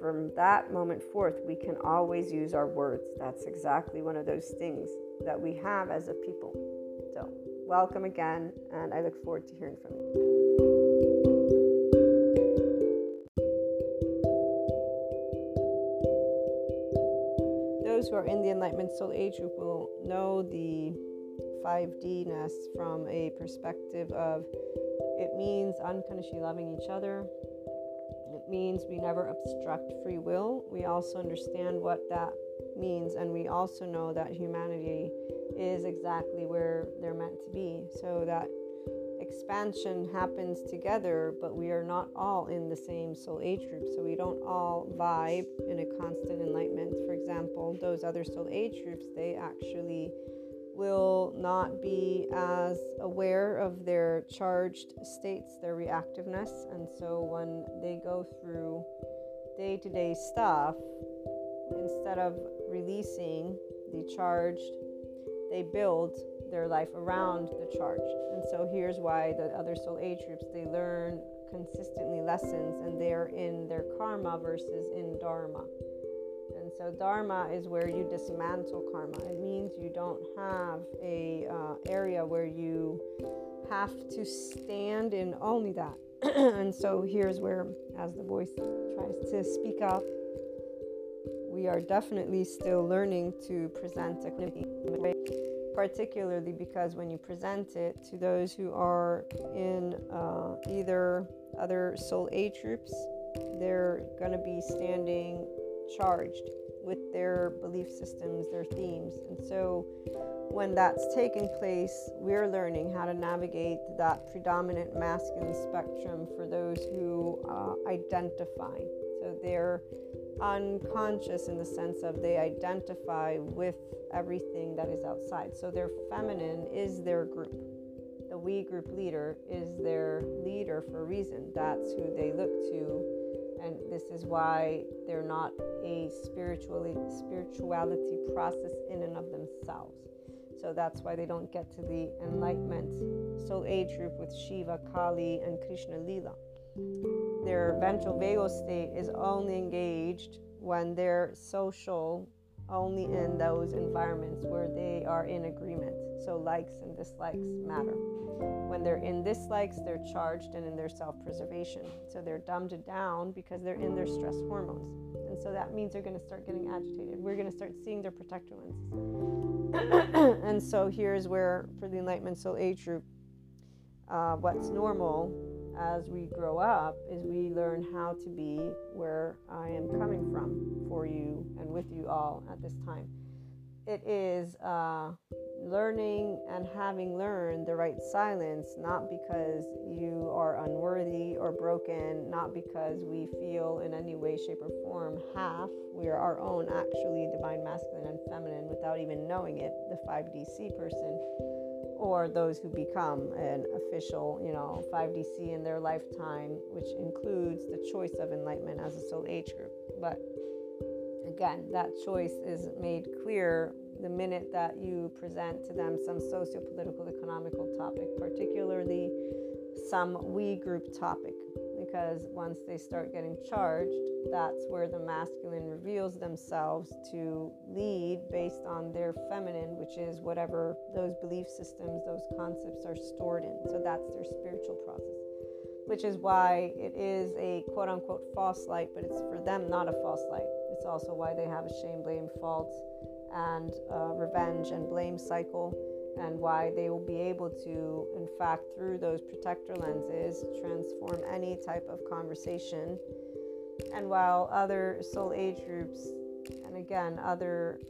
from that moment forth, we can always use our words. That's exactly one of those things that we have as a people. So, welcome again, and I look forward to hearing from you. those who are in the Enlightenment Soul Age group will know the 5D ness from a perspective of it means unconditionally loving each other. Means we never obstruct free will. We also understand what that means, and we also know that humanity is exactly where they're meant to be. So that expansion happens together, but we are not all in the same soul age group. So we don't all vibe in a constant enlightenment. For example, those other soul age groups, they actually will not be as aware of their charged states, their reactiveness. And so when they go through day to day stuff, instead of releasing the charged, they build their life around the charge. And so here's why the other soul age groups they learn consistently lessons and they're in their karma versus in dharma. So dharma is where you dismantle karma. It means you don't have a uh, area where you have to stand in only that. and so here's where, as the voice tries to speak up, we are definitely still learning to present a particularly because when you present it to those who are in uh, either other soul age groups, they're going to be standing charged with their belief systems, their themes. And so when that's taking place, we're learning how to navigate that predominant masculine spectrum for those who uh, identify. So they're unconscious in the sense of they identify with everything that is outside. So their feminine is their group. The we group leader is their leader for a reason. That's who they look to. And this is why they're not a spiritually spirituality process in and of themselves. So that's why they don't get to the enlightenment soul age group with Shiva, Kali, and Krishna Lila their ventral vagal state is only engaged when they're social only in those environments where they are in agreement. So, likes and dislikes matter. When they're in dislikes, they're charged and in their self preservation. So, they're dumbed down because they're in their stress hormones. And so that means they're going to start getting agitated. We're going to start seeing their protector lenses. and so, here's where, for the Enlightenment Soul Age group, uh, what's normal as we grow up is we learn how to be where I am coming from for you and with you all at this time. It is uh, learning and having learned the right silence, not because you are unworthy or broken, not because we feel in any way, shape, or form half. We are our own, actually, divine masculine and feminine without even knowing it, the 5DC person or those who become an official, you know, 5DC in their lifetime, which includes the choice of enlightenment as a soul age group. But again, that choice is made clear the minute that you present to them some socio political, economical topic, particularly some we group topic because once they start getting charged, that's where the masculine reveals themselves to lead based on their feminine, which is whatever those belief systems, those concepts are stored in. So that's their spiritual process, which is why it is a quote unquote false light, but it's for them not a false light. It's also why they have a shame, blame, fault, and uh, revenge and blame cycle and why they will be able to, in fact, through those protector lenses, transform any type of conversation. And while other soul age groups, and again, other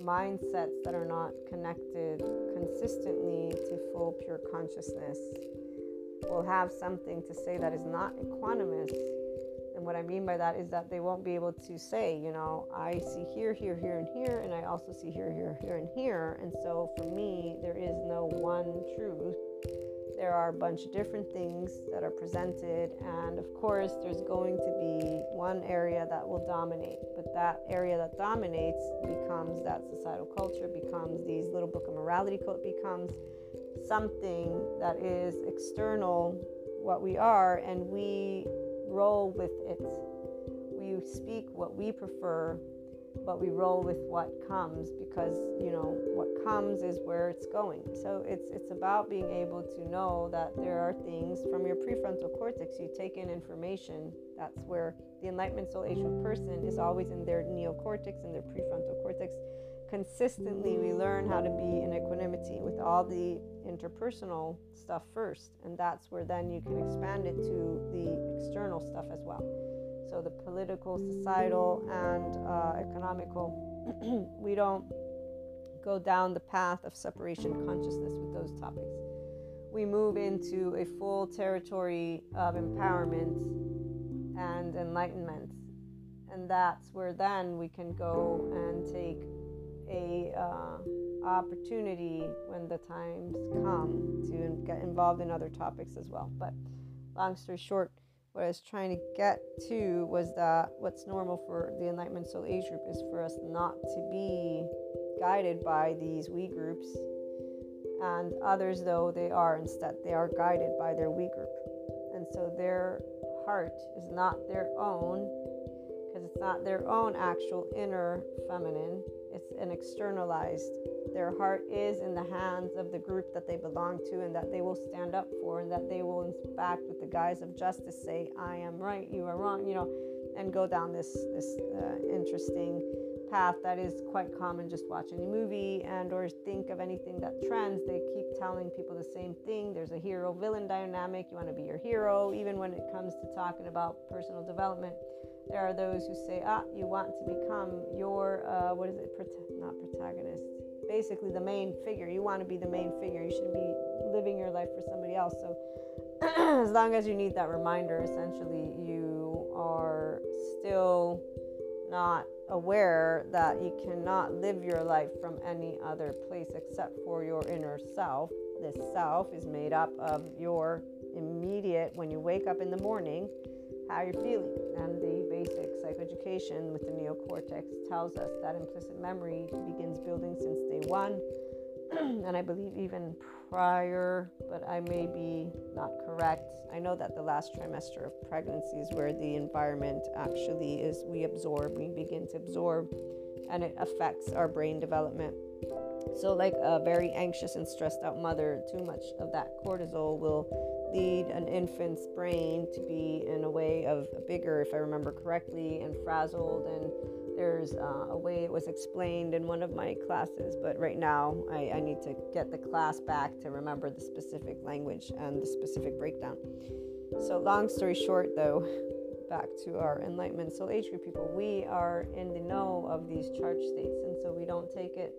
mindsets that are not connected consistently to full pure consciousness will have something to say that is not equanimous and what I mean by that is that they won't be able to say, you know, I see here, here, here, and here, and I also see here, here, here, and here. And so for me, there is no one truth. There are a bunch of different things that are presented, and of course, there's going to be one area that will dominate. But that area that dominates becomes that societal culture, becomes these little book of morality code, becomes something that is external what we are, and we roll with it. We speak what we prefer, but we roll with what comes because you know what comes is where it's going. So it's it's about being able to know that there are things from your prefrontal cortex. You take in information. That's where the enlightenment soul age person is always in their neocortex and their prefrontal cortex consistently we learn how to be in equanimity with all the interpersonal stuff first and that's where then you can expand it to the external stuff as well. So the political societal and uh, economical we don't go down the path of separation consciousness with those topics. We move into a full territory of empowerment and enlightenment and that's where then we can go and take a uh, opportunity when the times come to get involved in other topics as well. But long story short, what I was trying to get to was that what's normal for the Enlightenment Soul Age group is for us not to be guided by these we groups, and others, though they are instead, they are guided by their we group. And so their heart is not their own because it's not their own actual inner feminine, it's an externalized. Their heart is in the hands of the group that they belong to and that they will stand up for, and that they will, in fact, with the guise of justice, say, I am right, you are wrong, you know, and go down this, this uh, interesting path that is quite common. Just watch any movie and or think of anything that trends. They keep telling people the same thing. There's a hero villain dynamic. You want to be your hero even when it comes to talking about personal development there are those who say, ah, you want to become your, uh, what is it, Prot- not protagonist, basically the main figure. You want to be the main figure. You shouldn't be living your life for somebody else. So, as long as you need that reminder, essentially, you are still not aware that you cannot live your life from any other place except for your inner self. This self is made up of your immediate, when you wake up in the morning, how you're feeling. And the psychoeducation with the neocortex tells us that implicit memory begins building since day one. and I believe even prior, but I may be not correct. I know that the last trimester of pregnancy is where the environment actually is, we absorb, we begin to absorb, and it affects our brain development. So, like a very anxious and stressed out mother, too much of that cortisol will lead an infant's brain to be in a way of bigger, if I remember correctly, and frazzled. And there's uh, a way it was explained in one of my classes, but right now I, I need to get the class back to remember the specific language and the specific breakdown. So, long story short, though, back to our enlightenment soul age group people, we are in the know of these charge states, and so we don't take it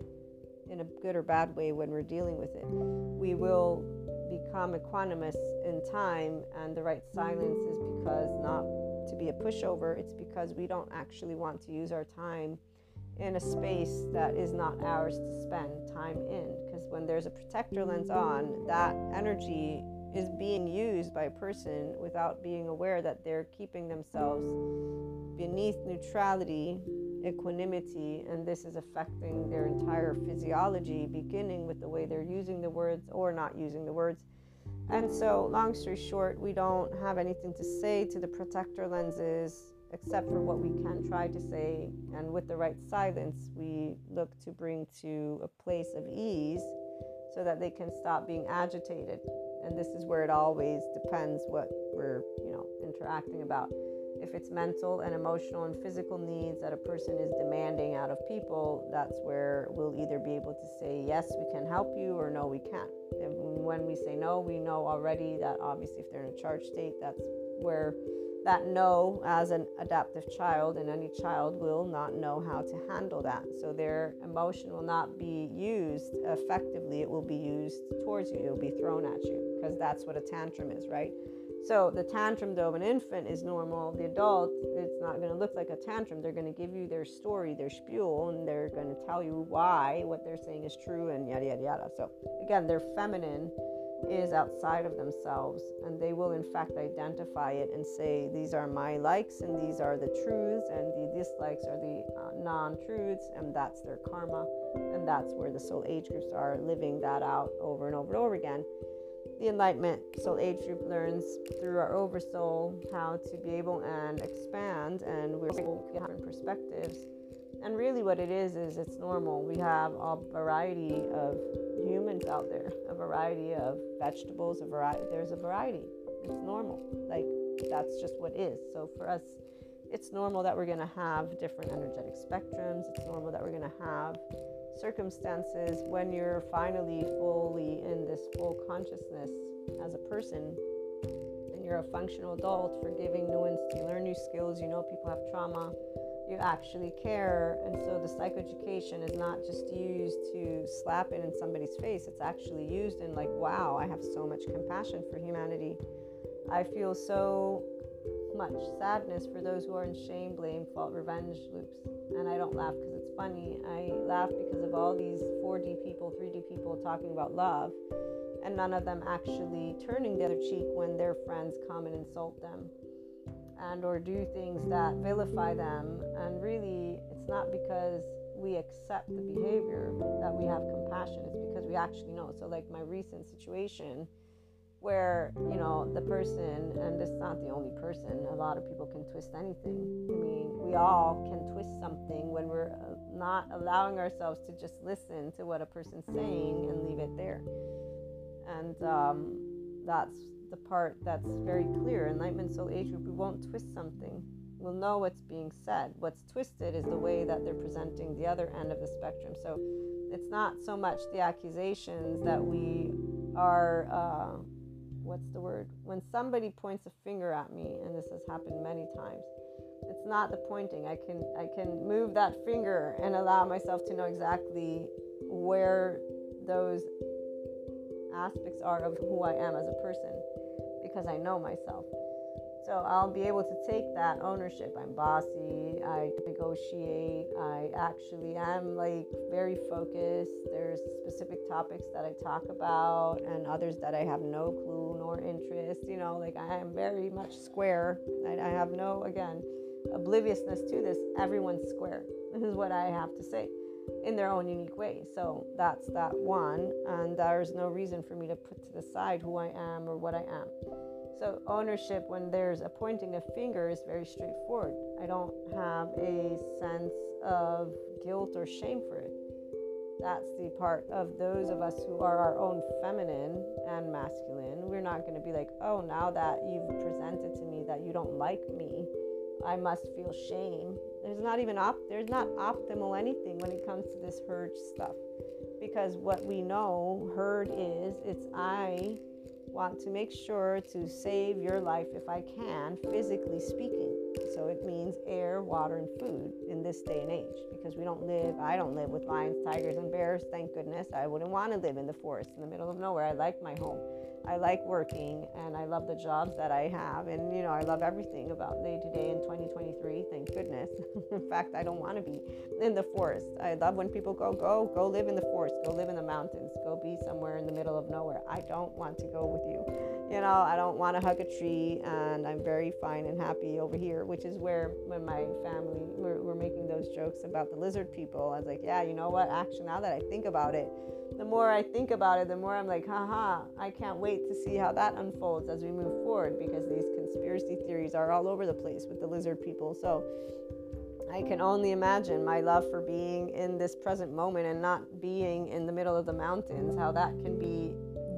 in a good or bad way when we're dealing with it. We will become equanimous in time, and the right silence is because not to be a pushover, it's because we don't actually want to use our time in a space that is not ours to spend time in. Because when there's a protector lens on, that energy is being used by a person without being aware that they're keeping themselves beneath neutrality equanimity, and this is affecting their entire physiology, beginning with the way they're using the words or not using the words. And so, long story short, we don't have anything to say to the protector lenses except for what we can try to say. And with the right silence, we look to bring to a place of ease so that they can stop being agitated. And this is where it always depends what we're, you know, interacting about if it's mental and emotional and physical needs that a person is demanding out of people, that's where we'll either be able to say, yes, we can help you, or no, we can't. And when we say no, we know already that obviously if they're in a charge state, that's where that no, as an adaptive child, and any child will not know how to handle that. So their emotion will not be used effectively, it will be used towards you, it will be thrown at you, because that's what a tantrum is, right? So the tantrum though of an infant is normal. The adult, it's not going to look like a tantrum. They're going to give you their story, their spiel, and they're going to tell you why what they're saying is true and yada yada yada. So again, their feminine is outside of themselves, and they will in fact identify it and say these are my likes and these are the truths, and the dislikes are the uh, non-truths, and that's their karma, and that's where the soul age groups are living that out over and over and over again the enlightenment soul age group learns through our oversoul how to be able and expand and we're able to get different perspectives. And really what it is is it's normal. We have a variety of humans out there a variety of vegetables a variety there's a variety. It's normal. Like that's just what is. So for us it's normal that we're going to have different energetic spectrums. It's normal that we're going to have circumstances when you're finally fully in this full consciousness as a person and you're a functional adult, forgiving, nuanced, you learn new skills, you know people have trauma, you actually care. And so the psychoeducation is not just used to slap it in somebody's face, it's actually used in, like, wow, I have so much compassion for humanity. I feel so much sadness for those who are in shame, blame, fault, revenge loops. And I don't laugh because it's funny. I laugh because of all these 4D people, 3D people talking about love, and none of them actually turning the other cheek when their friends come and insult them and or do things that vilify them and really it's not because we accept the behavior that we have compassion it's because we actually know so like my recent situation where you know the person and it's not the only person a lot of people can twist anything i mean we all can twist something when we're not allowing ourselves to just listen to what a person's saying and leave it there and um, that's the part that's very clear. Enlightenment Soul Age Group, we won't twist something. We'll know what's being said. What's twisted is the way that they're presenting the other end of the spectrum. So it's not so much the accusations that we are, uh, what's the word? When somebody points a finger at me, and this has happened many times, it's not the pointing. I can I can move that finger and allow myself to know exactly where those aspects are of who I am as a person because I know myself. So I'll be able to take that ownership. I'm bossy, I negotiate, I actually am like very focused. There's specific topics that I talk about and others that I have no clue nor interest. You know, like I am very much square. I, I have no, again, obliviousness to this. Everyone's square. This is what I have to say in their own unique way. So that's that one. And there's no reason for me to put to the side who I am or what I am. So, ownership, when there's a pointing a finger, is very straightforward. I don't have a sense of guilt or shame for it. That's the part of those of us who are our own feminine and masculine. We're not going to be like, oh, now that you've presented to me that you don't like me, I must feel shame. There's not even op- there's not optimal anything when it comes to this herd stuff. Because what we know herd is it's I want to make sure to save your life if I can, physically speaking. So it means air, water, and food in this day and age because we don't live, I don't live with lions, tigers, and bears, thank goodness. I wouldn't want to live in the forest in the middle of nowhere. I like my home. I like working and I love the jobs that I have. And, you know, I love everything about day to day in 2023. Thank goodness. in fact, I don't want to be in the forest. I love when people go, go, go live in the forest, go live in the mountains, go be somewhere in the middle of nowhere. I don't want to go with you. You know, I don't want to hug a tree and I'm very fine and happy over here, which is where when my family were, were making those jokes about the lizard people, I was like, yeah, you know what? Actually, now that I think about it, the more I think about it, the more I'm like, haha, I can't wait to see how that unfolds as we move forward because these conspiracy theories are all over the place with the lizard people. So I can only imagine my love for being in this present moment and not being in the middle of the mountains, how that can be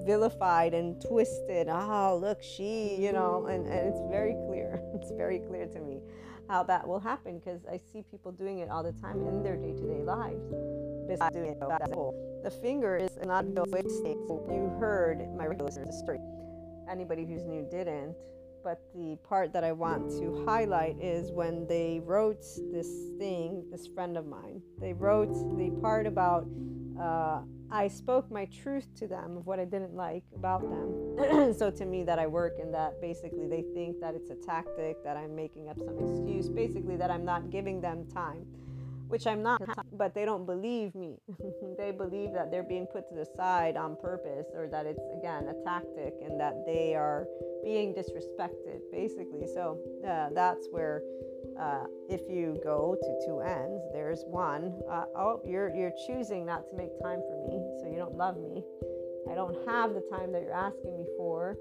vilified and twisted. Oh, look, she, you know, and, and it's very clear. It's very clear to me how that will happen because I see people doing it all the time in their day to day lives. The finger is not a way. Oh, you heard my regular story. Anybody who's new didn't. But the part that I want to highlight is when they wrote this thing, this friend of mine, they wrote the part about uh, I spoke my truth to them of what I didn't like about them. so to me, that I work and that basically they think that it's a tactic, that I'm making up some excuse, basically that I'm not giving them time, which I'm not, but they don't believe me. they believe that they're being put to the side on purpose or that it's, again, a tactic and that they are being disrespected, basically. So uh, that's where uh, if you go to two ends, there's one. Uh, oh, you're you're choosing not to make time for me, so you don't love me. I don't have the time that you're asking me for,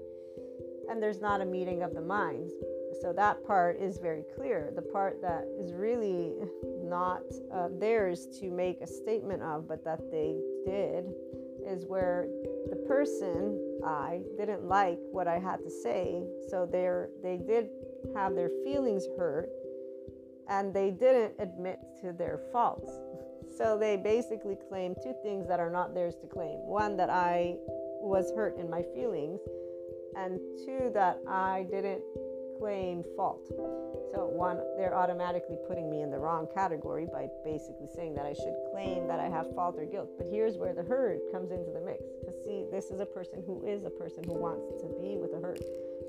and there's not a meeting of the minds. So that part is very clear. The part that is really not uh, theirs to make a statement of, but that they did, is where the person I didn't like what I had to say, so they they did have their feelings hurt and they didn't admit to their faults. So they basically claim two things that are not theirs to claim. One, that I was hurt in my feelings, and two, that I didn't claim fault. So, one, they're automatically putting me in the wrong category by basically saying that I should claim that I have fault or guilt. But here's where the herd comes into the mix. Because, see, this is a person who is a person who wants to be with a herd.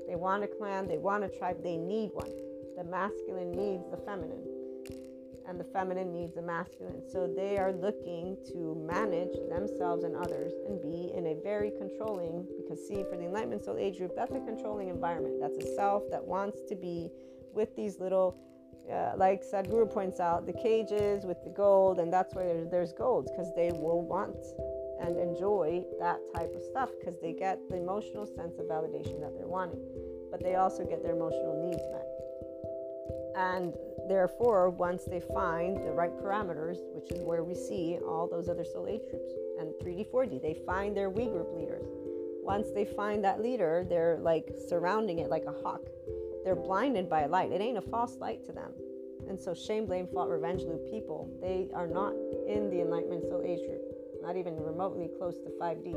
They want a clan, they want a tribe, they need one. The masculine needs the feminine and the feminine needs the masculine. So they are looking to manage themselves and others and be in a very controlling, because see, for the Enlightenment Soul Age group, that's a controlling environment. That's a self that wants to be with these little, uh, like Sadhguru points out, the cages with the gold, and that's why there's, there's gold, because they will want and enjoy that type of stuff because they get the emotional sense of validation that they're wanting, but they also get their emotional needs met. And therefore, once they find the right parameters, which is where we see all those other soul age groups and 3D, 4D, they find their we group leaders. Once they find that leader, they're like surrounding it like a hawk. They're blinded by light. It ain't a false light to them. And so, shame, blame, fault, revenge loop people, they are not in the enlightenment soul age group, not even remotely close to 5D.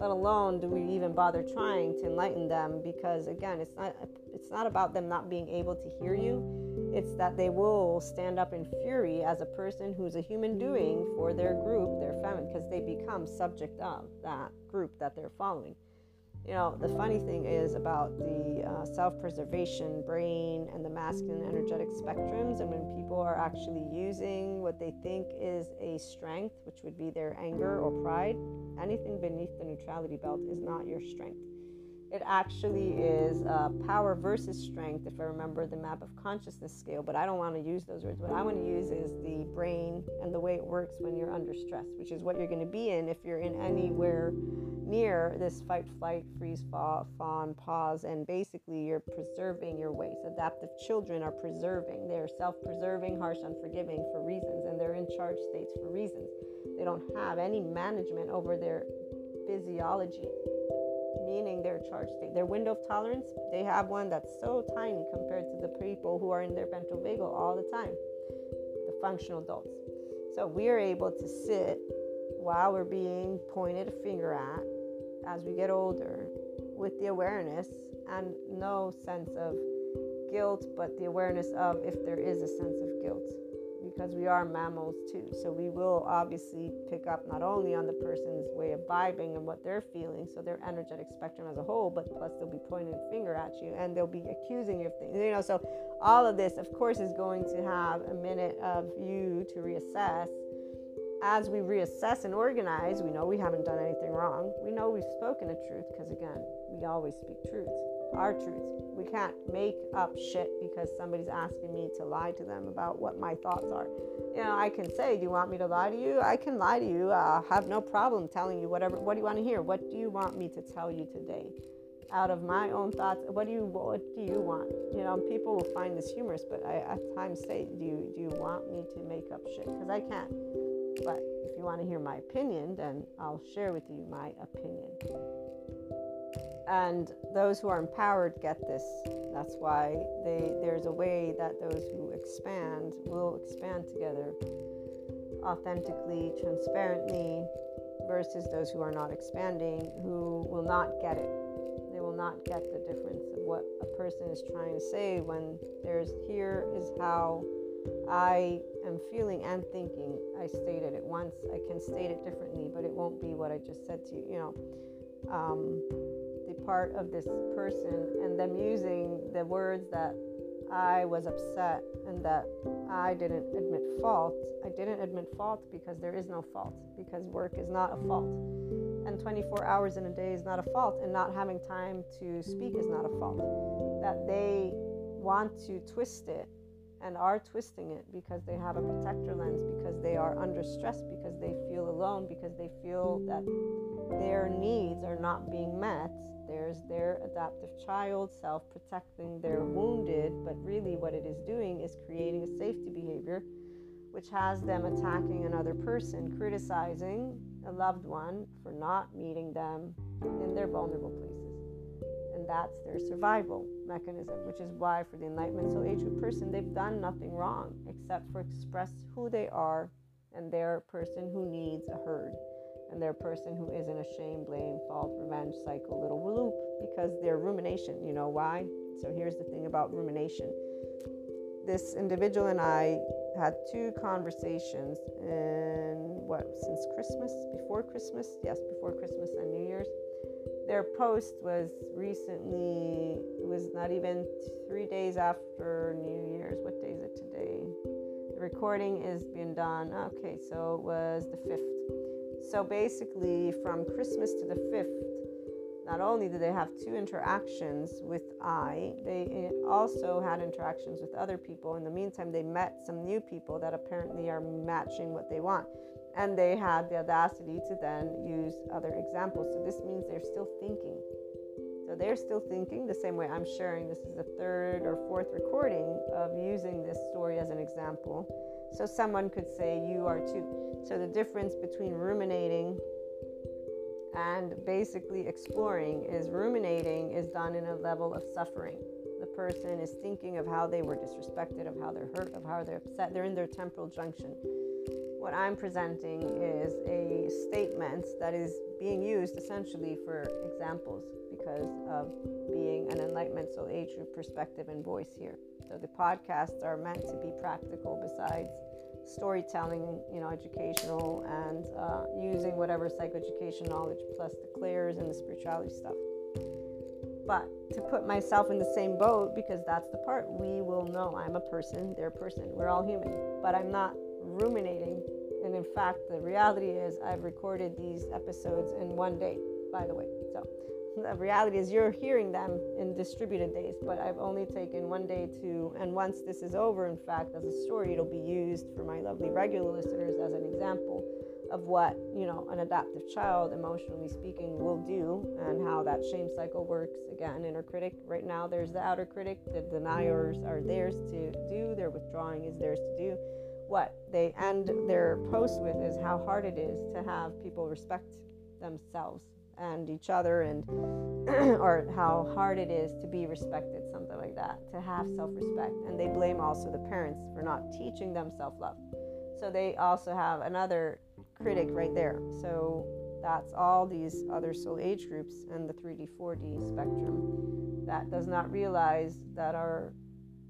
Let alone do we even bother trying to enlighten them because again, it's not it's not about them not being able to hear you it's that they will stand up in fury as a person who's a human doing for their group, their family, because they become subject of that group that they're following. You know, the funny thing is about the uh, self preservation brain and the masculine energetic spectrums, and when people are actually using what they think is a strength, which would be their anger or pride, anything beneath the neutrality belt is not your strength it actually is uh, power versus strength, if I remember the map of consciousness scale. But I don't want to use those words. What I want to use is the brain and the way it works when you're under stress, which is what you're going to be in if you're in anywhere near this fight, flight, freeze, fall, fawn, pause. And basically, you're preserving your ways. Adaptive children are preserving. They're self preserving, harsh, unforgiving for reasons, and they're in charge states for reasons. They don't have any management over their physiology meaning their charge state. Their window of tolerance, they have one that's so tiny compared to the people who are in their ventral vagal all the time, the functional adults. So we are able to sit while we're being pointed a finger at as we get older with the awareness and no sense of guilt, but the awareness of if there is a sense of guilt because we are mammals too. So we will obviously pick up not only on the person's way of vibing and what they're feeling, so their energetic spectrum as a whole, but plus they'll be pointing a finger at you and they'll be accusing you of things. You know, so all of this, of course, is going to have a minute of you to reassess. As we reassess and organize, we know we haven't done anything wrong. We know we've spoken a truth because, again, we always speak truths our truths. We can't make up shit because somebody's asking me to lie to them about what my thoughts are. You know, I can say, "Do you want me to lie to you?" I can lie to you. Uh, I have no problem telling you whatever. What do you want to hear? What do you want me to tell you today? Out of my own thoughts, what do you what do you want? You know, people will find this humorous, but I at times say, "Do you do you want me to make up shit?" Because I can't. But if you want to hear my opinion, then I'll share with you my opinion and those who are empowered get this that's why they there's a way that those who expand will expand together authentically transparently versus those who are not expanding who will not get it they will not get the difference of what a person is trying to say when there's here is how I am feeling and thinking. I stated it once. I can state it differently, but it won't be what I just said to you. You know, um, part of this person and them using the words that I was upset and that I didn't admit fault. I didn't admit fault because there is no fault, because work is not a fault. And 24 hours in a day is not a fault, and not having time to speak is not a fault. That they want to twist it and are twisting it because they have a protector lens, because they are under stress, because they feel alone, because they feel that their needs are not being met there's their adaptive child self protecting their wounded, but really what it is doing is creating a safety behavior which has them attacking another person, criticizing a loved one for not meeting them in their vulnerable places. And that's their survival mechanism, which is why for the Enlightenment Soul Age person, they've done nothing wrong except for express who they are and they're a person who needs a herd and they're a person who is in a shame, blame, fault, revenge cycle, little loop because they're rumination. You know why? So here's the thing about rumination. This individual and I had two conversations in what since Christmas, before Christmas, yes, before Christmas and New Year's. Their post was recently it was not even three days after New Year's. What day is it today? The recording is being done. Okay, so it was the fifth. So basically, from Christmas to the 5th, not only did they have two interactions with I, they also had interactions with other people. In the meantime, they met some new people that apparently are matching what they want. And they had the audacity to then use other examples. So this means they're still thinking. So they're still thinking the same way I'm sharing. This is the third or fourth recording of using this story as an example. So someone could say, You are too. So the difference between ruminating and basically exploring is ruminating is done in a level of suffering. The person is thinking of how they were disrespected, of how they're hurt, of how they're upset. They're in their temporal junction. What I'm presenting is a statement that is being used essentially for examples because of being an enlightenment soul age perspective and voice here. So the podcasts are meant to be practical besides storytelling, you know, educational, and uh, using whatever psychoeducation knowledge plus the clairs and the spirituality stuff. But to put myself in the same boat, because that's the part we will know I'm a person, they're a person, we're all human, but I'm not ruminating. And in fact, the reality is, I've recorded these episodes in one day, by the way. The reality is you're hearing them in distributed days but i've only taken one day to and once this is over in fact as a story it'll be used for my lovely regular listeners as an example of what you know an adaptive child emotionally speaking will do and how that shame cycle works. Again inner critic right now there's the outer critic the deniers are theirs to do their withdrawing is theirs to do. What they end their post with is how hard it is to have people respect themselves and each other and or how hard it is to be respected something like that to have self-respect. And they blame also the parents for not teaching them self-love. So they also have another critic right there. So that's all these other soul age groups and the 3d 4d spectrum that does not realize that our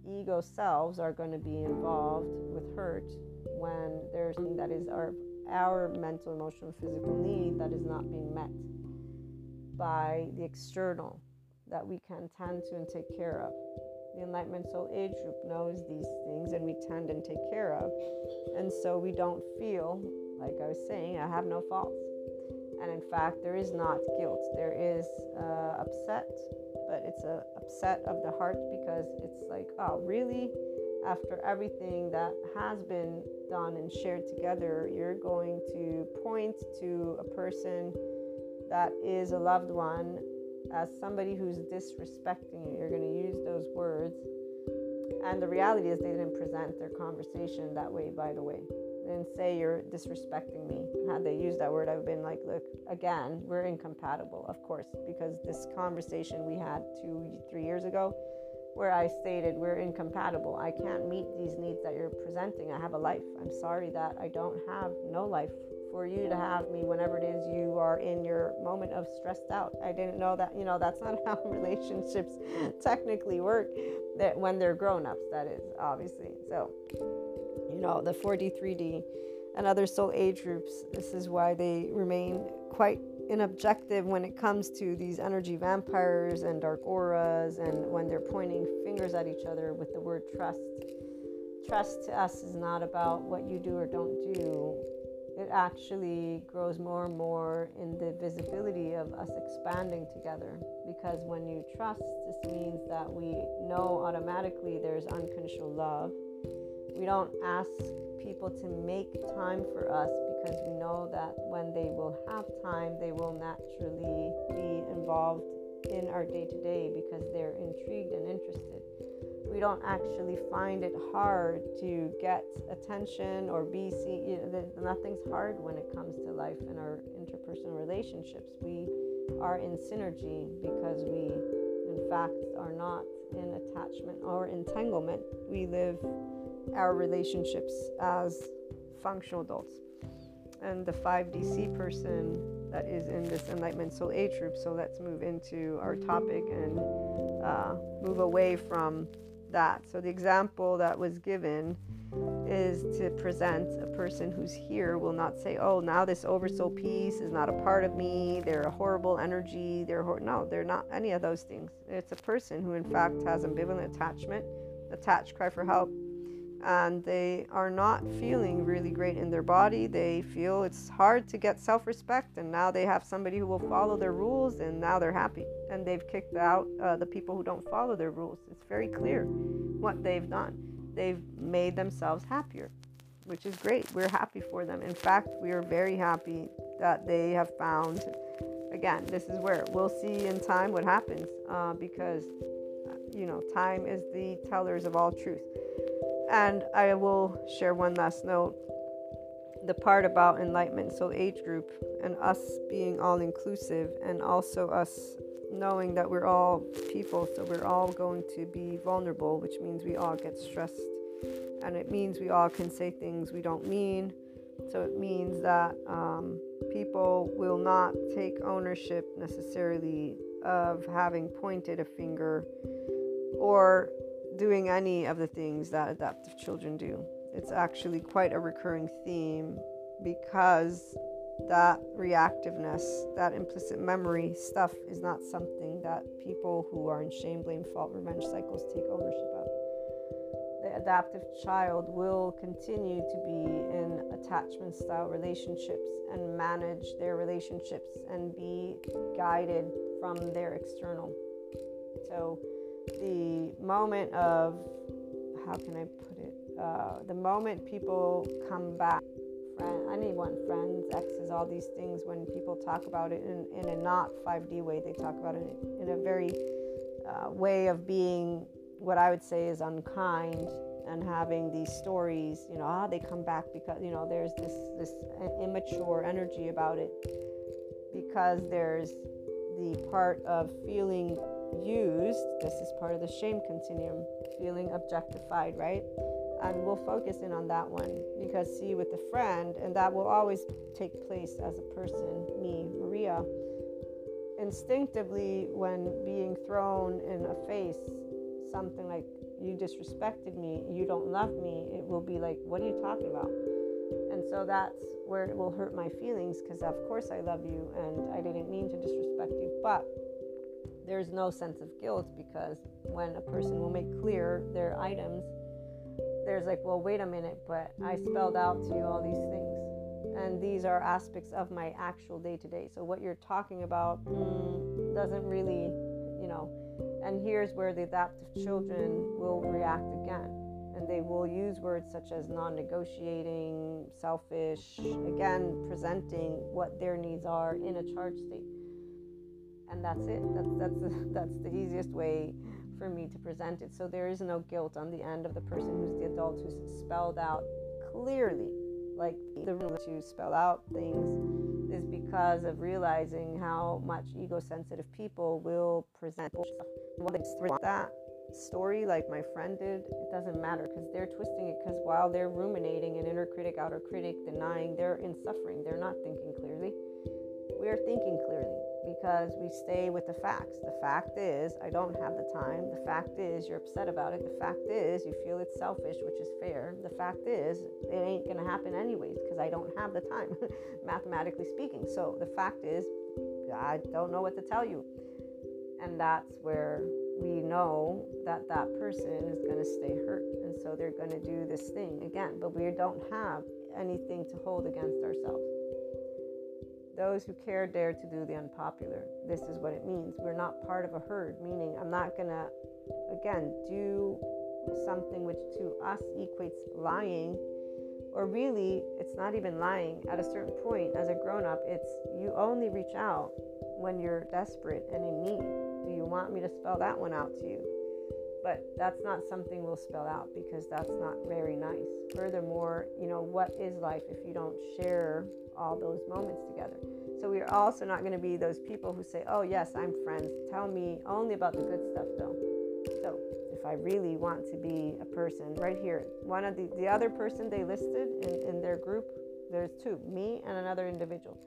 ego selves are going to be involved with hurt when there's something that is our our mental emotional physical need that is not being met by the external that we can tend to and take care of. The Enlightenment Soul Age group knows these things and we tend and take care of. And so we don't feel, like I was saying, I have no faults. And in fact, there is not guilt. There is uh, upset, but it's a upset of the heart because it's like, oh, really? After everything that has been done and shared together, you're going to point to a person that is a loved one as somebody who's disrespecting you. You're going to use those words. And the reality is, they didn't present their conversation that way, by the way. They didn't say you're disrespecting me. Had they used that word, I've been like, look, again, we're incompatible, of course, because this conversation we had two, three years ago, where I stated we're incompatible. I can't meet these needs that you're presenting. I have a life. I'm sorry that I don't have no life for you to have me whenever it is you are in your moment of stressed out. I didn't know that, you know, that's not how relationships technically work that when they're grown-ups that is obviously. So, you know, the 4D, 3D and other soul age groups, this is why they remain quite inobjective when it comes to these energy vampires and dark auras and when they're pointing fingers at each other with the word trust. Trust to us is not about what you do or don't do it actually grows more and more in the visibility of us expanding together. Because when you trust, this means that we know automatically there's unconditional love. We don't ask people to make time for us because we know that when they will have time, they will naturally be involved in our day to day because they're intrigued and interested we don't actually find it hard to get attention or be seen. Nothing's hard when it comes to life and our interpersonal relationships. We are in synergy because we, in fact, are not in attachment or entanglement. We live our relationships as functional adults. And the 5DC person that is in this Enlightenment Soul Age group. So let's move into our topic and uh, move away from that. So the example that was given is to present a person who's here will not say, "Oh, now this oversoul piece is not a part of me. They're a horrible energy. They're hor-. no, they're not any of those things. It's a person who, in fact, has ambivalent attachment, attached cry for help, and they are not feeling really great in their body. They feel it's hard to get self respect, and now they have somebody who will follow their rules, and now they're happy. And they've kicked out uh, the people who don't follow their rules. It's very clear what they've done. They've made themselves happier, which is great. We're happy for them. In fact, we are very happy that they have found. Again, this is where we'll see in time what happens uh, because, uh, you know, time is the tellers of all truth and I will share one last note the part about enlightenment, soul age group, and us being all inclusive, and also us knowing that we're all people, so we're all going to be vulnerable, which means we all get stressed, and it means we all can say things we don't mean. So it means that um, people will not take ownership necessarily of having pointed a finger or doing any of the things that adaptive children do. It's actually quite a recurring theme because that reactiveness, that implicit memory stuff is not something that people who are in shame, blame, fault, revenge cycles take ownership of. The adaptive child will continue to be in attachment style relationships and manage their relationships and be guided from their external. So, the moment of how can I put it? Uh, the moment people come back, friend, anyone, friends, exes, all these things, when people talk about it in, in a not 5D way, they talk about it in a very uh, way of being what I would say is unkind and having these stories, you know, ah, they come back because, you know, there's this, this immature energy about it because there's the part of feeling used, this is part of the shame continuum, feeling objectified, right? And we'll focus in on that one because, see, with the friend, and that will always take place as a person, me, Maria, instinctively, when being thrown in a face, something like, you disrespected me, you don't love me, it will be like, what are you talking about? And so that's where it will hurt my feelings because, of course, I love you and I didn't mean to disrespect you. But there's no sense of guilt because when a person will make clear their items, there's like, well, wait a minute, but I spelled out to you all these things. And these are aspects of my actual day to day. So what you're talking about mm, doesn't really, you know. And here's where the adaptive children will react again. And they will use words such as non negotiating, selfish, again, presenting what their needs are in a charge state and that's it. That's that's that's the easiest way for me to present it. So there is no guilt on the end of the person who's the adult who's spelled out clearly, like the rule to spell out things is because of realizing how much ego-sensitive people will present that story like my friend did it doesn't matter because they're twisting it because while they're ruminating an inner critic outer critic denying they're in suffering they're not thinking clearly we are thinking clearly because we stay with the facts. The fact is, I don't have the time. The fact is, you're upset about it. The fact is, you feel it's selfish, which is fair. The fact is, it ain't going to happen anyways because I don't have the time, mathematically speaking. So the fact is, I don't know what to tell you. And that's where we know that that person is going to stay hurt. And so they're going to do this thing again. But we don't have anything to hold against ourselves. Those who care dare to do the unpopular. This is what it means. We're not part of a herd, meaning I'm not going to, again, do something which to us equates lying. Or really, it's not even lying. At a certain point, as a grown up, it's you only reach out when you're desperate and in need. Do you want me to spell that one out to you? But that's not something we'll spell out because that's not very nice. Furthermore, you know, what is life if you don't share all those moments together. So we're also not going to be those people who say, "Oh yes, I'm friends. Tell me only about the good stuff, though." So if if I really want to be a person, right here, one of the, the other person they listed in, in their group, there's two, me and another individual.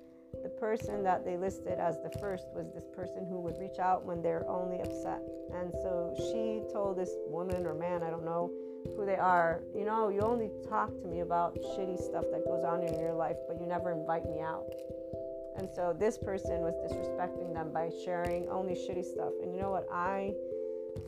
The person that they listed as the first was this person who would reach out when they're only upset. And so she told this woman or man, I don't know who they are, you know, you only talk to me about shitty stuff that goes on in your life, but you never invite me out. And so this person was disrespecting them by sharing only shitty stuff. And you know what? I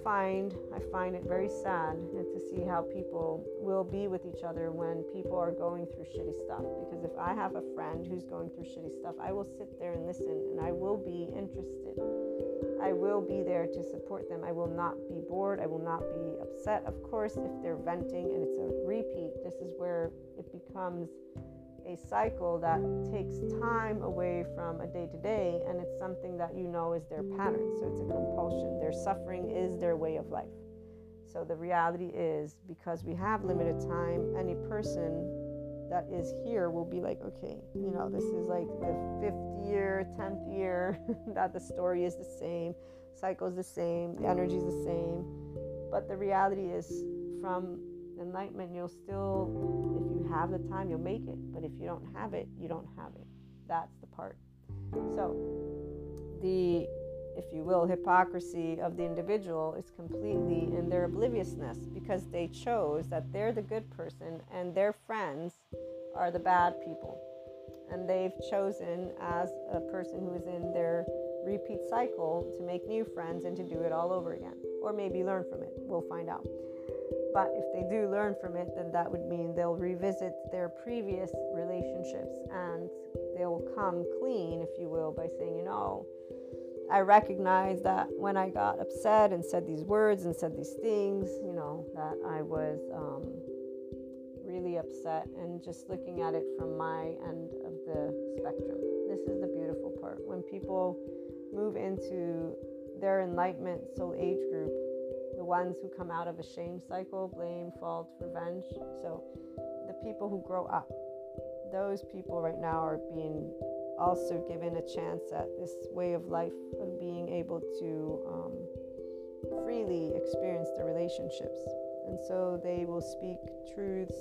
find I find it very sad to see how people will be with each other when people are going through shitty stuff. Because if I have a friend who's going through shitty stuff, I will sit there and listen and I will be interested. I will be there to support them. I will not be bored. I will not be upset. Of course, if they're venting and it's a repeat, this is where it becomes a cycle that takes time away from a day to day, and it's something that you know is their pattern. So it's a compulsion. Their suffering is their way of life. So the reality is, because we have limited time, any person that is here will be like, okay, you know, this is like the fifth year, tenth year that the story is the same, cycle is the same, the energy is the same. But the reality is, from enlightenment, you'll still, if you have the time, you'll make it. But if you don't have it, you don't have it. That's the part. So, the, if you will, hypocrisy of the individual is completely in their obliviousness because they chose that they're the good person and their friends are the bad people. And they've chosen as a person who is in their repeat cycle to make new friends and to do it all over again. Or maybe learn from it. We'll find out. But if they do learn from it, then that would mean they'll revisit their previous relationships and they'll come clean, if you will, by saying, you know, I recognize that when I got upset and said these words and said these things, you know, that I was um, really upset and just looking at it from my end of the spectrum. This is the beautiful part. When people move into their enlightenment soul age group, the ones who come out of a shame cycle, blame, fault, revenge. So the people who grow up, those people right now are being also given a chance at this way of life of being able to um, freely experience the relationships. And so they will speak truths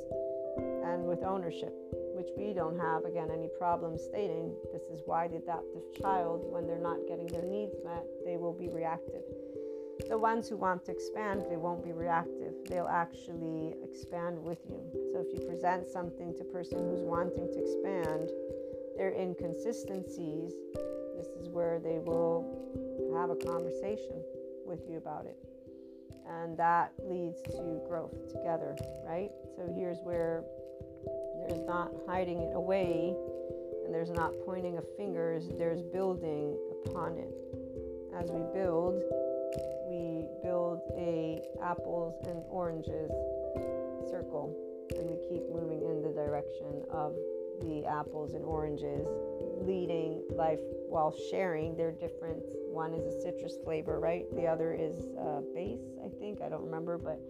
and with ownership, which we don't have, again, any problem stating. This is why the adaptive child, when they're not getting their needs met, they will be reactive. The ones who want to expand, they won't be reactive. They'll actually expand with you. So if you present something to a person who's wanting to expand, their inconsistencies, this is where they will have a conversation with you about it. And that leads to growth together, right? So here's where there's not hiding it away and there's not pointing of fingers, there's building upon it. As we build, we build a apples and oranges circle and we keep moving in the direction of the apples and oranges leading life while sharing their different one is a citrus flavor right? The other is uh, base i think. I don't remember but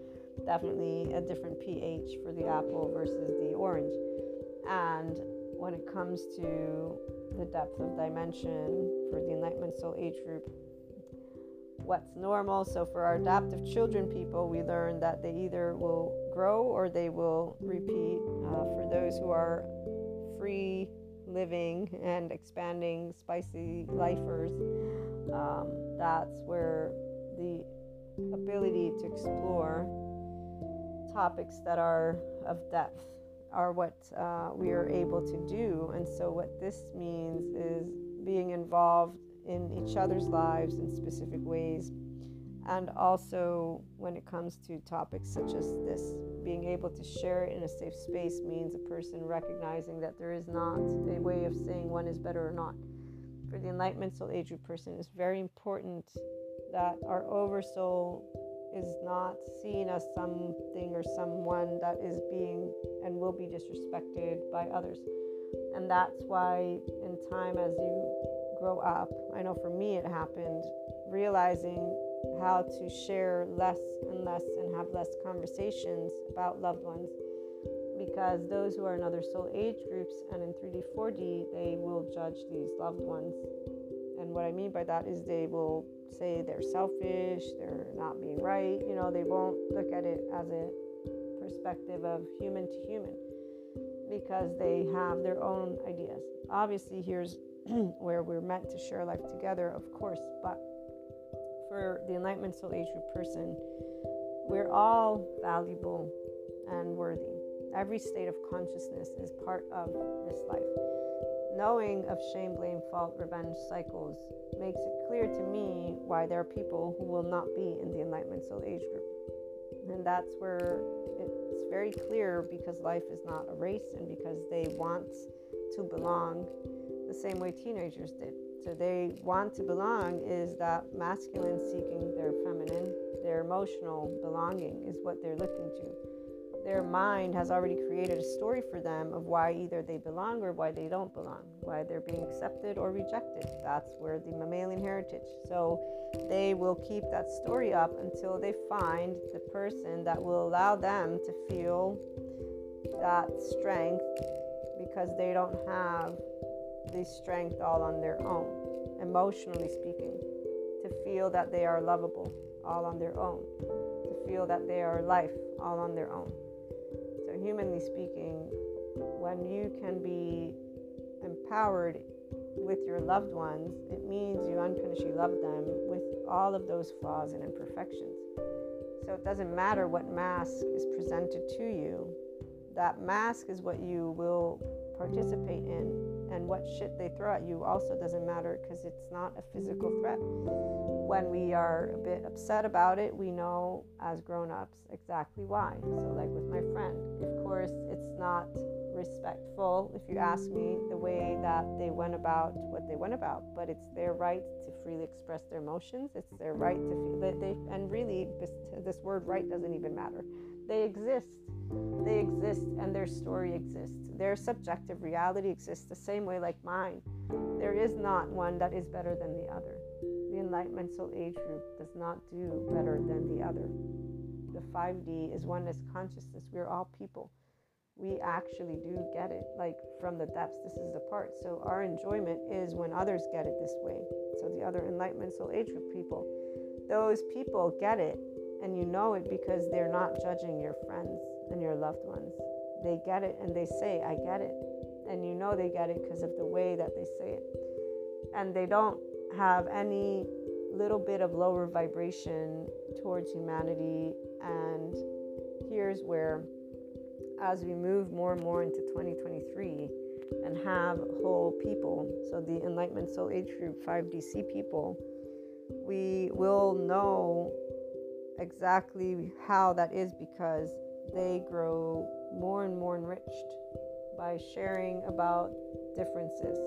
definitely a different ph for the apple versus the orange. And when it comes to the depth of dimension for the enlightenment soul age group what's normal. So, for our adaptive children people, we learn that they either will grow or they will repeat. Uh, for those who are free living and expanding spicy lifers, um, that's where the ability to explore topics that are of depth are what uh, we are able to do. And so, what this means is being involved in each other's lives in specific ways. And also, when it comes to topics such as this, being able to share it in a safe space means a person recognizing that there is not a way of saying one is better or not. For the Enlightenment Soul Age person, it's very important that our oversoul is not seen as something or someone that is being and will be disrespected by others. And that's why, in time, as you grow up, I know for me it happened, realizing how to share less and less and have less conversations about loved ones because those who are in other soul age groups and in 3D, 4D, they will judge these loved ones. And what I mean by that is they will say they're selfish, they're not being right. You know, they won't look at it as a perspective of human to human because they have their own ideas. Obviously, here's where we're meant to share life together, of course, but for the Enlightenment Soul Age Group person, we're all valuable and worthy. Every state of consciousness is part of this life. Knowing of shame, blame, fault, revenge cycles makes it clear to me why there are people who will not be in the Enlightenment Soul Age group. And that's where it's very clear because life is not a race and because they want to belong the same way teenagers did. So they want to belong is that masculine seeking their feminine, their emotional belonging is what they're looking to their mind has already created a story for them of why either they belong or why they don't belong, why they're being accepted or rejected. That's where the mammalian heritage. So they will keep that story up until they find the person that will allow them to feel that strength because they don't have the strength all on their own, emotionally speaking, to feel that they are lovable all on their own, to feel that they are life all on their own So, humanly speaking, when you can be empowered with your loved ones, it means you unconditionally love them with all of those flaws and imperfections. So it doesn't matter what mask is presented to you, that mask is what you will participate in and what shit they throw at you also doesn't matter because it's not a physical threat. When we are a bit upset about it, we know as grown ups exactly why. So, like with my friend, of course, it's not respectful, if you ask me, the way that they went about what they went about, but it's their right to freely express their emotions. It's their right to feel that they, and really, this, this word right doesn't even matter. They exist they exist and their story exists. Their subjective reality exists the same way like mine. There is not one that is better than the other. The Enlightenment Soul Age group does not do better than the other. The 5D is oneness consciousness. We're all people. We actually do get it, like from the depths. This is the part. So our enjoyment is when others get it this way. So the other Enlightenment Soul Age group people, those people get it, and you know it because they're not judging your friends and your loved ones. They get it and they say, I get it. And you know they get it because of the way that they say it. And they don't have any little bit of lower vibration towards humanity. And here's where, as we move more and more into 2023 and have whole people, so the Enlightenment Soul Age Group 5DC people, we will know exactly how that is because they grow more and more enriched by sharing about differences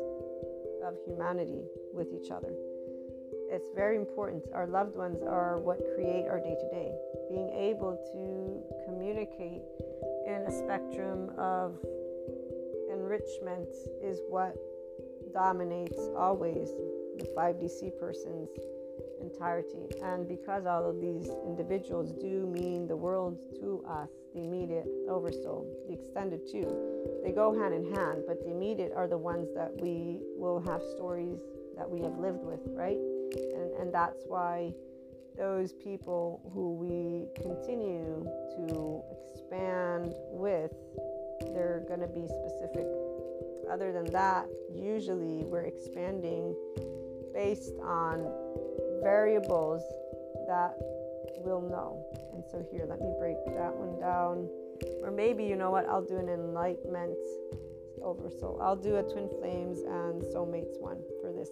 of humanity with each other. It's very important. Our loved ones are what create our day to day. Being able to communicate in a spectrum of enrichment is what dominates always the 5DC person's entirety. And because all of these individuals do mean the world to us, immediate oversoul, the extended too, they go hand in hand, but the immediate are the ones that we will have stories that we have lived with, right? And, and that's why those people who we continue to expand with, they're going to be specific. Other than that, usually we're expanding based on variables that we'll know. And so here, let me break that one down. Or maybe, you know what, I'll do an enlightenment over soul. I'll do a twin flames and soulmates one for this.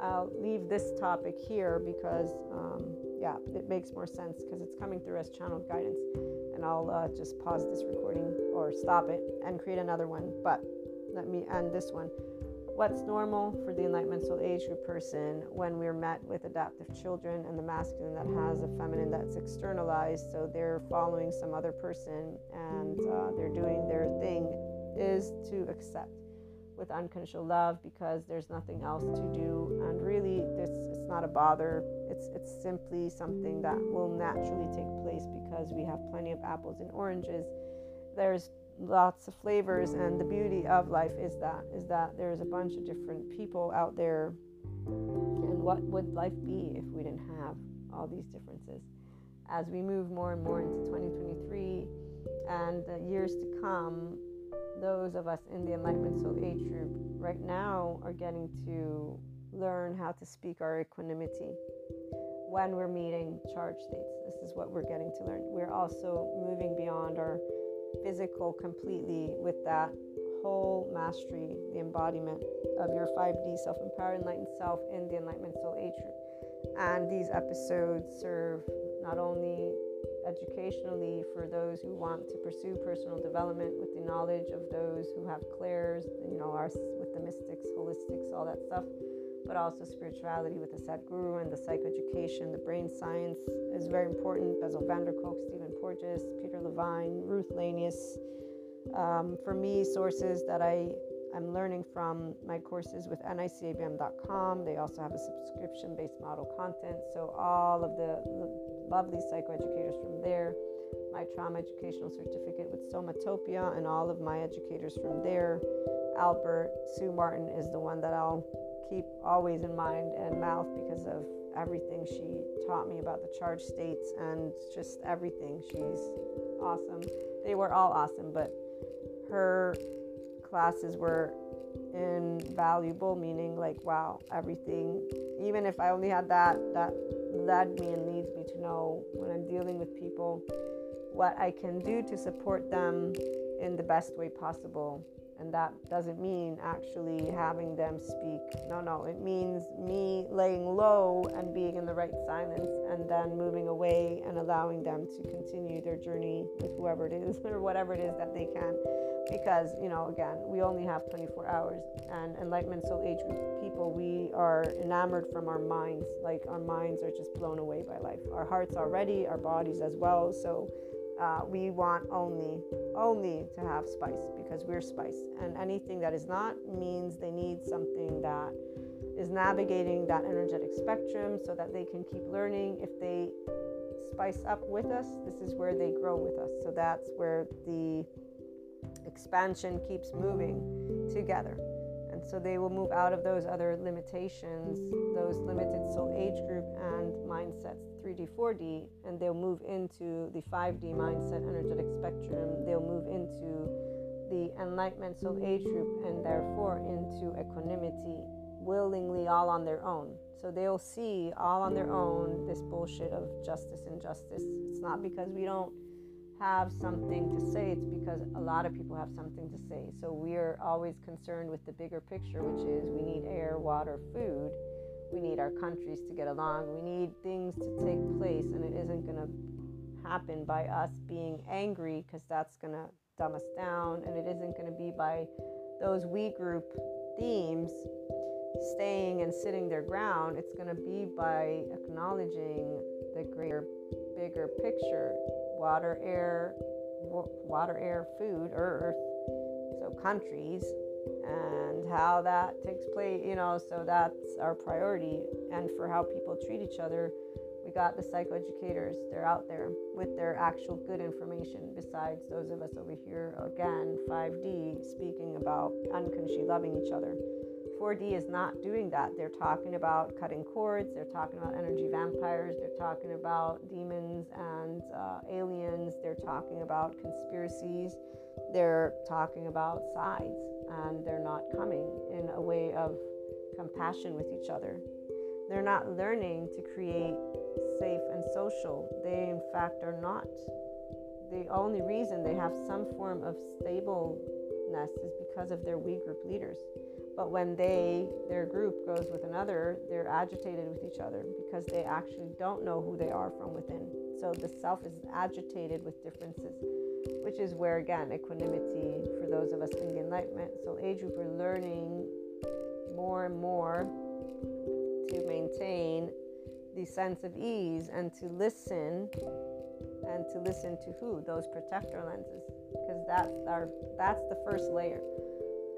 I'll leave this topic here because, um, yeah, it makes more sense because it's coming through as channeled guidance. And I'll uh, just pause this recording or stop it and create another one. But let me end this one what's normal for the Enlightenment Soul Age group person when we're met with adaptive children and the masculine that has a feminine that's externalized, so they're following some other person and uh, they're doing their thing, is to accept with unconditional love because there's nothing else to do. And really this it's not a bother. It's it's simply something that will naturally take place because we have plenty of apples and oranges. There's lots of flavors and the beauty of life is that is that there's a bunch of different people out there and what would life be if we didn't have all these differences? As we move more and more into 2023 and the years to come, those of us in the Enlightenment Soul Age group right now are getting to learn how to speak our equanimity when we're meeting charge states. This is what we're getting to learn. We're also moving beyond our physical completely with that whole mastery, the embodiment of your 5D self empowered enlightened self in the Enlightenment Soul Age. And these episodes serve not only educationally for those who want to pursue personal development with the knowledge of those who have clairs, you know, our, with the mystics, holistics, all that stuff, but also spirituality with the Sadhguru and the psychoeducation, the brain science is very important. Bessel van der Kolk, Stephen Porges, Peter Levine, Ruth Lanius. Um, for me, sources that I I'm learning from my courses with nicabm.com. They also have a subscription based model content. So, all of the lovely psychoeducators from there, my trauma educational certificate with Somatopia, and all of my educators from there. Albert Sue Martin is the one that I'll keep always in mind and mouth because of everything she taught me about the charge states and just everything. She's awesome. They were all awesome, but her classes were invaluable, meaning like, wow, everything, even if I only had that, that led me and leads me to know when I'm dealing with people what I can do to support them in the best way possible and that doesn't mean actually having them speak. No, no, it means me laying low and being in the right silence and then moving away and allowing them to continue their journey with whoever it is or whatever it is that they can. Because, you know, again, we only have 24 hours. And Enlightenment Soul Age people, we are enamored from our minds. Like our minds are just blown away by life. Our hearts are ready, our bodies as well. So, uh, we want only only to have spice because we're spice. And anything that is not means they need something that is navigating that energetic spectrum so that they can keep learning. If they spice up with us this is where they grow with us. So that's where the expansion keeps moving together. And so they will move out of those other limitations, those limited soul age group and mindsets, 3D, 4D, and they'll move into the 5D mindset energetic spectrum. They'll move into the enlightenment soul age group and therefore into equanimity willingly all on their own. So they'll see all on their own this bullshit of justice and justice. It's not because we don't have something to say, it's because a lot of people have something to say. So we're always concerned with the bigger picture, which is we need air, water, food. We need our countries to get along. We need things to take place, and it isn't going to happen by us being angry because that's going to dumb us down, and it isn't going to be by those we group themes staying and sitting their ground. It's going to be by acknowledging the greater, bigger picture water, air, water, air, food, earth, so countries, and how that takes place, you know, so that's our priority. And for how people treat each other, we got the psychoeducators, they're out there with their actual good information, besides those of us over here, again, 5D, speaking about unconsciously loving each other. 4D is not doing that. They're talking about cutting cords, they're talking about energy vampires, they're talking about demons and uh, aliens, they're talking about conspiracies, they're talking about sides, and they're not coming in a way of compassion with each other. They're not learning to create safe and social. They, in fact, are not. The only reason they have some form of stableness is because of their we group leaders. But when they, their group goes with another, they're agitated with each other because they actually don't know who they are from within. So the self is agitated with differences, which is where, again, equanimity those of us in the enlightenment. So, age group, we're learning more and more to maintain the sense of ease and to listen and to listen to who? Those protector lenses. Because that's our that's the first layer.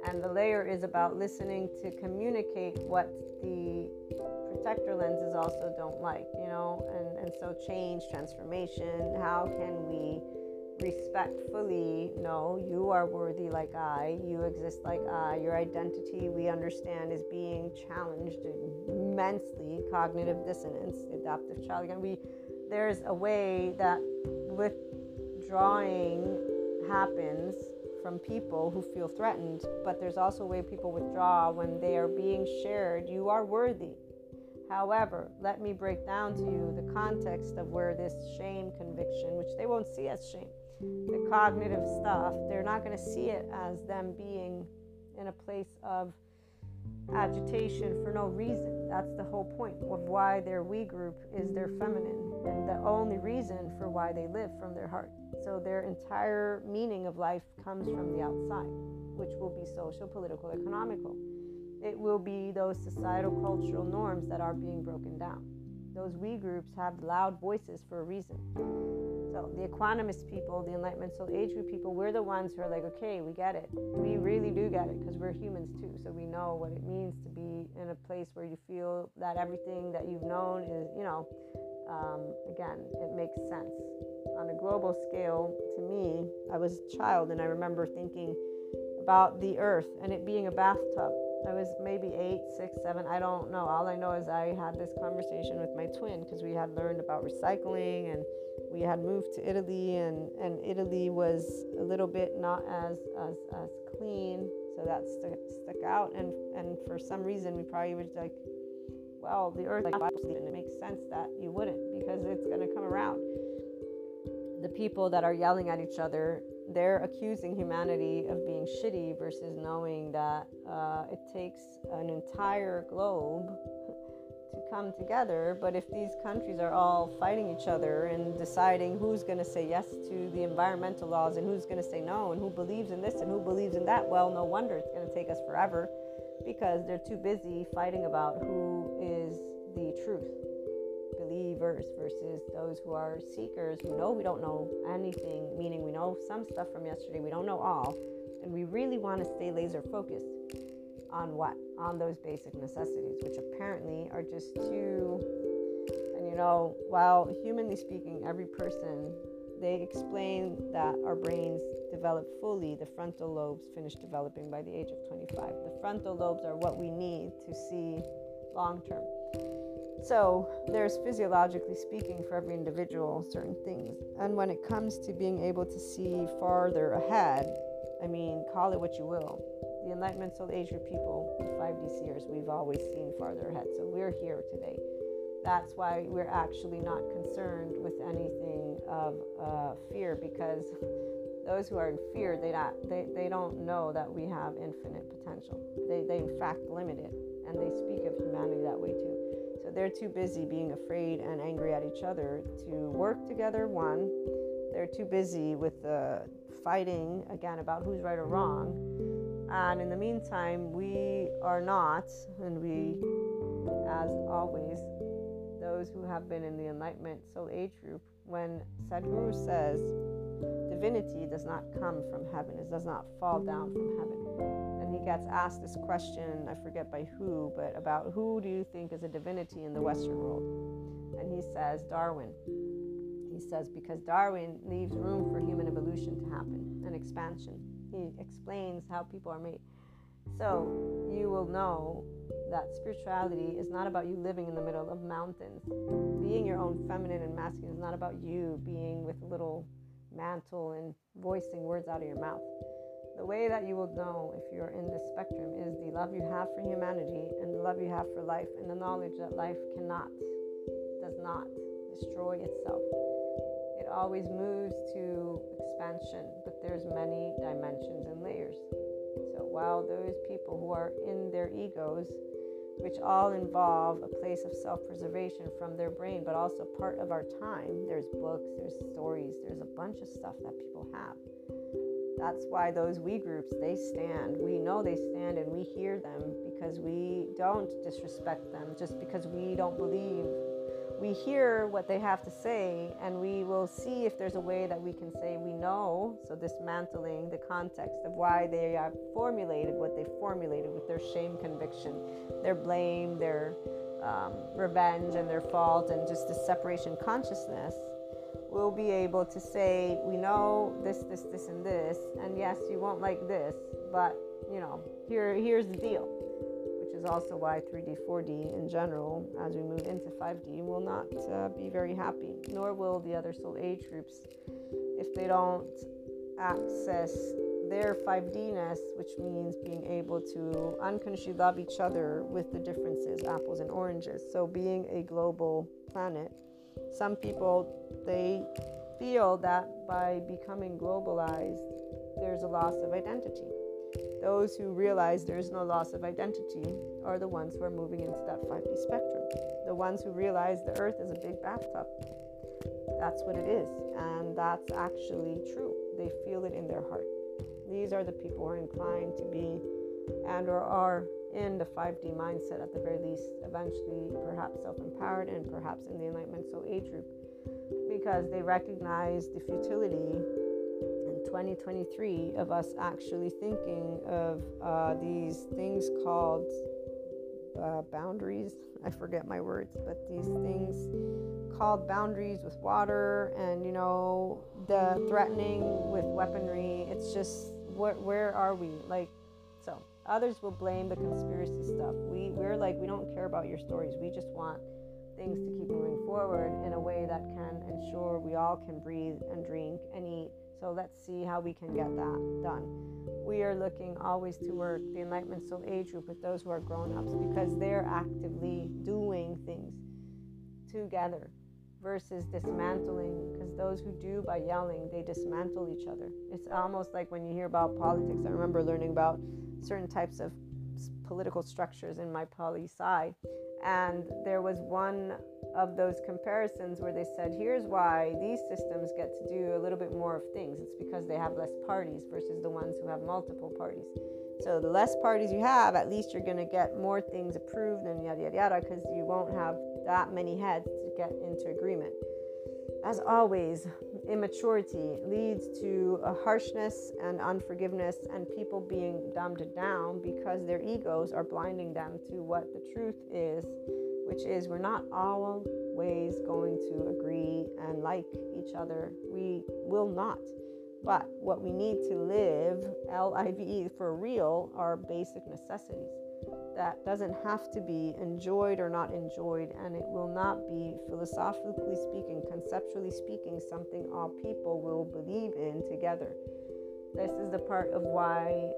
And the layer is about listening to communicate what the protector lenses also don't like, you know, and, and so change, transformation, how can we respectfully, no, you are worthy like I, you exist like I, your identity we understand is being challenged immensely, cognitive dissonance, adaptive child. Again, we there's a way that withdrawing happens from people who feel threatened, but there's also a way people withdraw when they are being shared. You are worthy. However, let me break down to you the context of where this shame conviction, which they won't see as shame, the cognitive stuff, they're not going to see it as them being in a place of agitation for no reason. That's the whole point of why their we group is their feminine and the only reason for why they live from their heart. So their entire meaning of life comes from the outside, which will be social, political, economical. It will be those societal cultural norms that are being broken down. Those we groups have loud voices for a reason. The equanimous people, the enlightenment soul age group people, we're the ones who are like, okay, we get it. We really do get it because we're humans too. So we know what it means to be in a place where you feel that everything that you've known is, you know, um, again, it makes sense. On a global scale, to me, I was a child and I remember thinking about the earth and it being a bathtub. I was maybe eight, six, seven. I don't know. All I know is I had this conversation with my twin because we had learned about recycling and we had moved to Italy, and, and Italy was a little bit not as, as, as clean. So that stuck, stuck out. And, and for some reason, we probably was like, well, the earth, like, and it makes sense that you wouldn't because it's going to come around. The people that are yelling at each other, they're accusing humanity of being shitty versus knowing that uh, it takes an entire globe to come together. But if these countries are all fighting each other and deciding who's going to say yes to the environmental laws and who's going to say no and who believes in this and who believes in that, well, no wonder it's going to take us forever because they're too busy fighting about who is the truth believers versus those who are seekers who know we don't know anything, meaning we know some stuff from yesterday, we don't know all, and we really want to stay laser focused on what? On those basic necessities, which apparently are just too. And you know, while humanly speaking, every person, they explain that our brains develop fully, the frontal lobes finish developing by the age of 25. The frontal lobes are what we need to see long term. So, there's physiologically speaking for every individual certain things. And when it comes to being able to see farther ahead, I mean, call it what you will the Enlightenment Soul group people, 5D seers, we've always seen farther ahead. So we're here today. That's why we're actually not concerned with anything of uh, fear because those who are in fear, they, not, they, they don't know that we have infinite potential. They, they, in fact, limit it. And they speak of humanity that way too. They're too busy being afraid and angry at each other to work together, one. They're too busy with the fighting, again, about who's right or wrong and in the meantime, we are not, and we, as always, those who have been in the Enlightenment Soul Age group, when Sadhguru says divinity does not come from heaven, it does not fall down from heaven. And he gets asked this question, I forget by who, but about who do you think is a divinity in the Western world? And he says, Darwin. He says, because Darwin leaves room for human evolution to happen, and expansion he explains how people are made. So you will know that spirituality is not about you living in the middle of mountains. Being your own feminine and masculine is not about you being with a little mantle and voicing words out of your mouth. The way that you will know if you're in this spectrum is the love you have for humanity and the love you have for life and the knowledge that life cannot, does not destroy itself It always moves to expansion, but there's many dimensions and layers. So while those people who are in their egos, which all involve a place of self-preservation from their brain, but also part of our time, there's books, there's stories, there's a bunch of stuff that people have. That's why those we groups, they stand. We know they stand and we hear them because we don't disrespect them. Just because we don't believe we hear what they have to say and we will see if there's a way that we can say we know. So dismantling the context of why they have formulated what they formulated with their shame conviction their blame their um, revenge and their fault and just the separation consciousness we'll be able to say, we know this, this, this, and this, and yes, you won't like this, but you know, here, here's the deal. Which is also why 3D, 4D in general, as we move into 5D, will not uh, be very happy, nor will the other soul age groups if they don't access their 5Dness, which means being able to unconsciously love each other with the differences, apples and oranges. So, being a global planet, some people they feel that by becoming globalized, there's a loss of identity. Those who realize there's no loss of identity are the ones who are moving into that 5D spectrum. The ones who realize the earth is a big bathtub. That's what it is. And that's actually true. They feel it in their heart. These are the people who are inclined to be and or are in the 5D mindset at the very least, eventually perhaps self-empowered and perhaps in the enlightenment soul age group because they recognize the futility in 2023 of us actually thinking of uh, these things called uh, boundaries. I forget my words, but these things called boundaries with water and you know the threatening with weaponry. It's just what where are we like others will blame the conspiracy stuff. We we're like we don't care about your stories. We just want things to keep moving forward in a way that can ensure we all can breathe and drink and eat. So let's see how we can get that done. We are looking always to work the Enlightenment Soul Age group with those who are grown ups because they're actively doing things together versus dismantling because those who do by yelling they dismantle each other it's almost like when you hear about politics i remember learning about certain types of political structures in my poli sci and there was one of those comparisons where they said, here's why these systems get to do a little bit more of things. It's because they have less parties versus the ones who have multiple parties. So the less parties you have, at least you're going to get more things approved and yada yada yada because you won't have that many heads to get into agreement. As always, immaturity leads to a harshness and unforgiveness and people being dumbed down because their egos are blinding them to what the truth is, which is we're not always going to agree and like each other. We will not. But what we need to live, L I V E, for real, are basic necessities that doesn't have to be enjoyed or not enjoyed, and it will not be, philosophically speaking, conceptually speaking, something all people will believe in together. This is the part of why.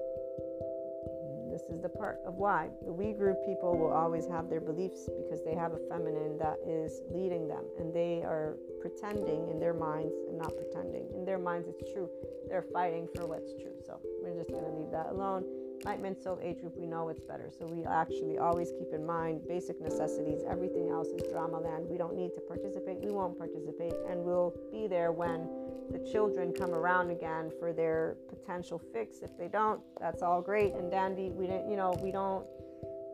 This is the part of why the we group people will always have their beliefs because they have a feminine that is leading them and they are pretending in their minds and not pretending. In their minds, it's true. They're fighting for what's true. So we're just going to leave that alone. Enlightenment Soul Age group, we know it's better. So we actually always keep in mind basic necessities. Everything else is drama land. We don't need to participate. We won't participate. And we'll be there when the children come around again for their potential fix. If they don't, that's all great and dandy. We don't, you know, we don't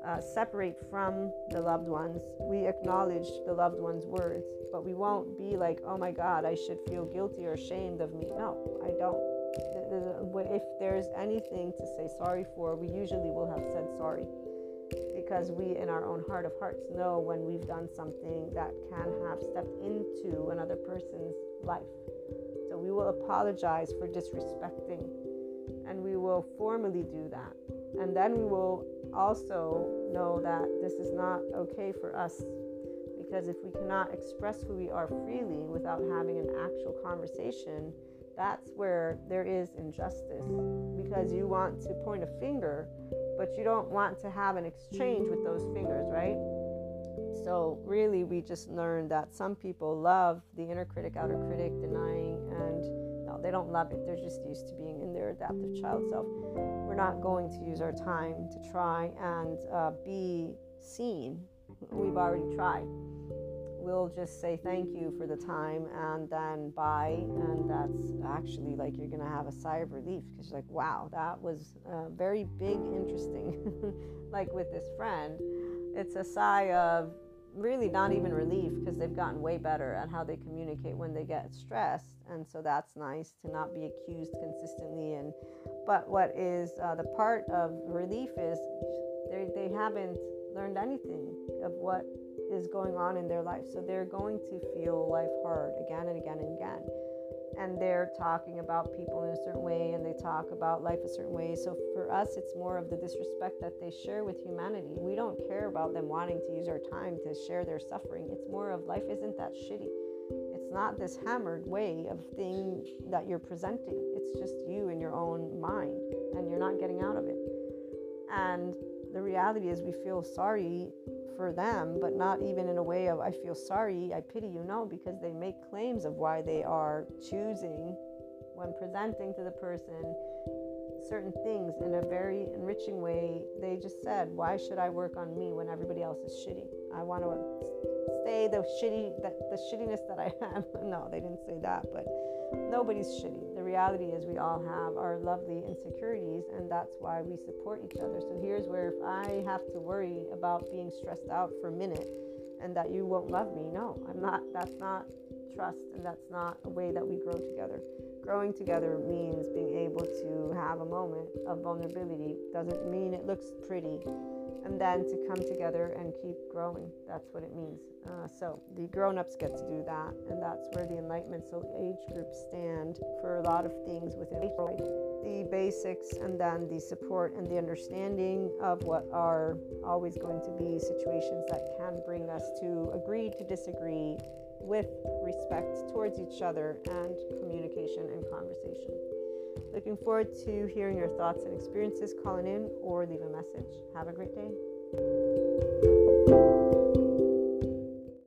uh, separate from the loved ones. We acknowledge the loved ones' words, but we won't be like, oh my God, I should feel guilty or ashamed of me. No, I don't if there's anything to say sorry for, we usually will have said sorry because we, in our own heart of hearts, know when we've done something that can have stepped into another person's life. So we will apologize for disrespecting and we will formally do that. And then we will also know that this is not okay for us because if we cannot express who we are freely without having an actual conversation, that's where there is injustice because you want to point a finger, but you don't want to have an exchange with those fingers, right? So, really, we just learned that some people love the inner critic, outer critic, denying, and no, they don't love it. They're just used to being in their adaptive child self. We're not going to use our time to try and uh, be seen. We've already tried we'll just say thank you for the time and then bye. And that's actually like you're going to have a sigh of relief because you're like, wow, that was uh, very big, interesting. like with this friend, it's a sigh of really not even relief because they've gotten way better at how they communicate when they get stressed. And so that's nice to not be accused consistently. And but what is uh, the part of relief is they, they haven't learned anything of what is going on in their life. So they're going to feel life hard again and again and again. And they're talking about people in a certain way and they talk about life a certain way. So for us, it's more of the disrespect that they share with humanity. We don't care about them wanting to use our time to share their suffering. It's more of life isn't that shitty. It's not this hammered way of thing that you're presenting. It's just you in your own mind and you're not getting out of it. And the reality is we feel sorry for them, but not even in a way of I feel sorry, I pity you. No, because they make claims of why they are choosing when presenting to the person certain things in a very enriching way. They just said, Why should I work on me when everybody else is shitty? I want to stay the shitty that the shittiness that I am. no, they didn't say that, but nobody's shitty. The reality is we all have our lovely insecurities and that's why we support each other. So here's where if I have to worry about being stressed out for a minute and that you won't love me, no, I'm not that's not trust and that's not a way that we grow together. Growing together means being able to have a moment of vulnerability. Doesn't mean it looks pretty and then to come together and keep growing. That's what it means. Uh, so the grown-ups get to do that, and that's where the Enlightenment Soul Age groups stand for a lot of things within the basics, and then the support and the understanding of what are always going to be situations that can bring us to agree to disagree with respect towards each other and communication and conversation. Looking forward to hearing your thoughts and experiences. Calling in or leave a message. Have a great day.